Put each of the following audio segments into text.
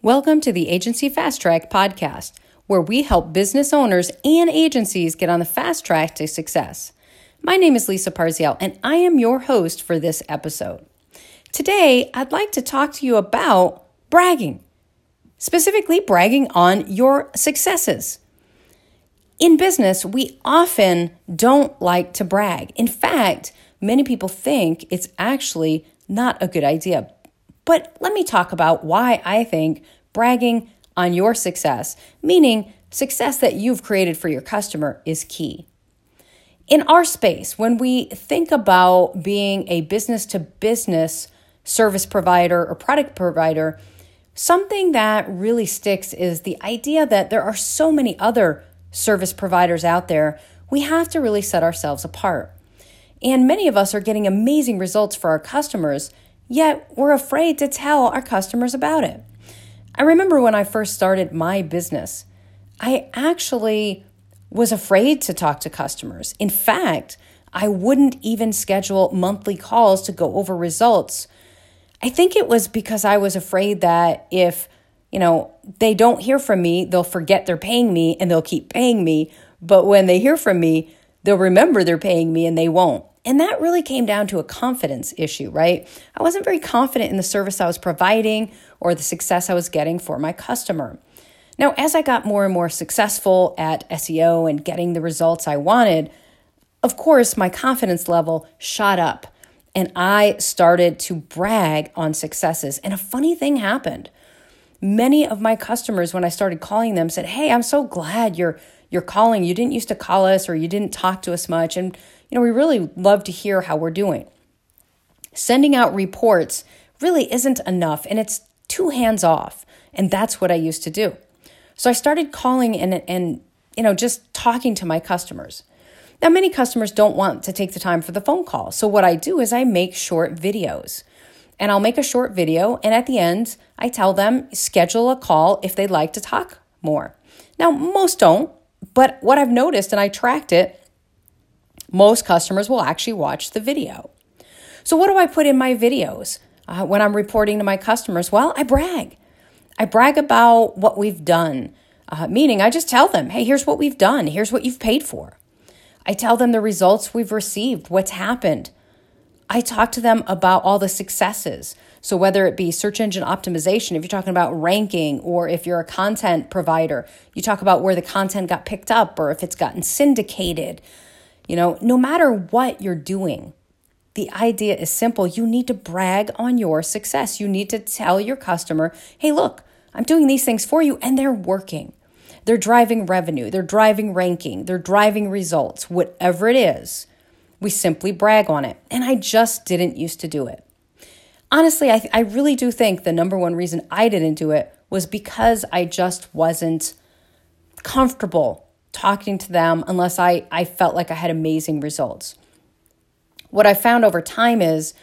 Welcome to the Agency Fast Track podcast, where we help business owners and agencies get on the fast track to success. My name is Lisa Parziel, and I am your host for this episode. Today, I'd like to talk to you about bragging, specifically bragging on your successes. In business, we often don't like to brag. In fact, many people think it's actually not a good idea. But let me talk about why I think bragging on your success, meaning success that you've created for your customer, is key. In our space, when we think about being a business to business service provider or product provider, something that really sticks is the idea that there are so many other service providers out there, we have to really set ourselves apart. And many of us are getting amazing results for our customers Yet we're afraid to tell our customers about it. I remember when I first started my business, I actually was afraid to talk to customers. In fact, I wouldn't even schedule monthly calls to go over results. I think it was because I was afraid that if, you know, they don't hear from me, they'll forget they're paying me and they'll keep paying me. But when they hear from me, they'll remember they're paying me and they won't. And that really came down to a confidence issue, right? I wasn't very confident in the service I was providing or the success I was getting for my customer. Now, as I got more and more successful at SEO and getting the results I wanted, of course, my confidence level shot up and I started to brag on successes. And a funny thing happened. Many of my customers, when I started calling them, said, Hey, I'm so glad you're you're calling. You didn't used to call us or you didn't talk to us much. And you know, we really love to hear how we're doing. Sending out reports really isn't enough and it's too hands off. And that's what I used to do. So I started calling and, and, you know, just talking to my customers. Now, many customers don't want to take the time for the phone call. So what I do is I make short videos. And I'll make a short video, and at the end, I tell them schedule a call if they'd like to talk more. Now, most don't, but what I've noticed, and I tracked it, most customers will actually watch the video. So, what do I put in my videos uh, when I'm reporting to my customers? Well, I brag. I brag about what we've done, uh, meaning I just tell them, hey, here's what we've done, here's what you've paid for. I tell them the results we've received, what's happened. I talk to them about all the successes. So, whether it be search engine optimization, if you're talking about ranking, or if you're a content provider, you talk about where the content got picked up or if it's gotten syndicated. You know, no matter what you're doing, the idea is simple. You need to brag on your success. You need to tell your customer, hey, look, I'm doing these things for you and they're working. They're driving revenue, they're driving ranking, they're driving results, whatever it is. We simply brag on it. And I just didn't used to do it. Honestly, I, th- I really do think the number one reason I didn't do it was because I just wasn't comfortable talking to them unless I, I felt like I had amazing results. What I found over time is,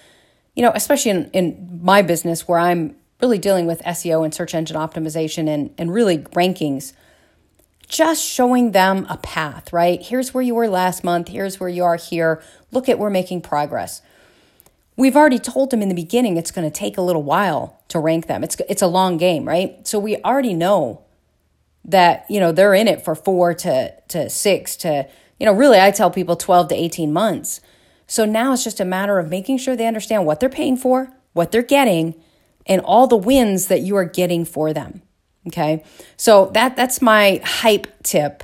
you know, especially in, in my business where I'm really dealing with SEO and search engine optimization and, and really rankings, just showing them a path, right? Here's where you were last month, here's where you are here. Look at we're making progress. We've already told them in the beginning it's going to take a little while to rank them. It's it's a long game, right? So we already know that you know they're in it for four to to six to you know really i tell people 12 to 18 months. So now it's just a matter of making sure they understand what they're paying for what they're getting and all the wins that you are getting for them okay? So that that's my hype tip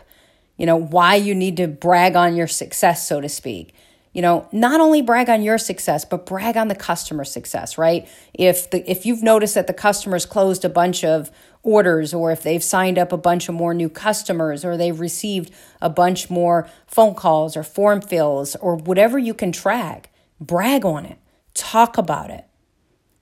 you know why you need to brag on your success so to speak you know not only brag on your success but brag on the customer success right? If the if you've noticed that the customers closed a bunch of orders or if they've signed up a bunch of more new customers or they've received a bunch more phone calls or form fills or whatever you can track brag on it. Talk about it.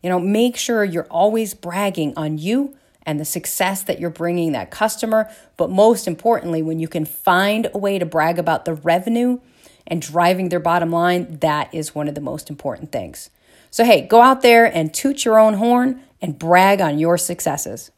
You know make sure you're always bragging on you and the success that you're bringing that customer. But most importantly when you can find a way to brag about the revenue and driving their bottom line, that is one of the most important things. So, hey, go out there and toot your own horn and brag on your successes.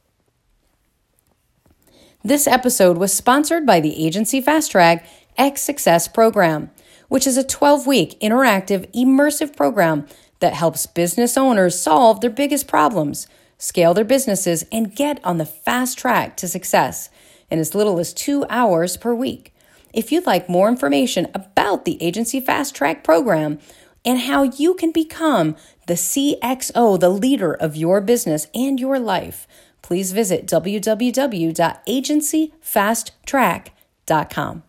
This episode was sponsored by the Agency Fast Track X Success Program, which is a 12 week interactive, immersive program that helps business owners solve their biggest problems scale their businesses, and get on the fast track to success in as little as two hours per week. If you'd like more information about the Agency Fast Track program and how you can become the CXO, the leader of your business and your life, please visit www.agencyfasttrack.com.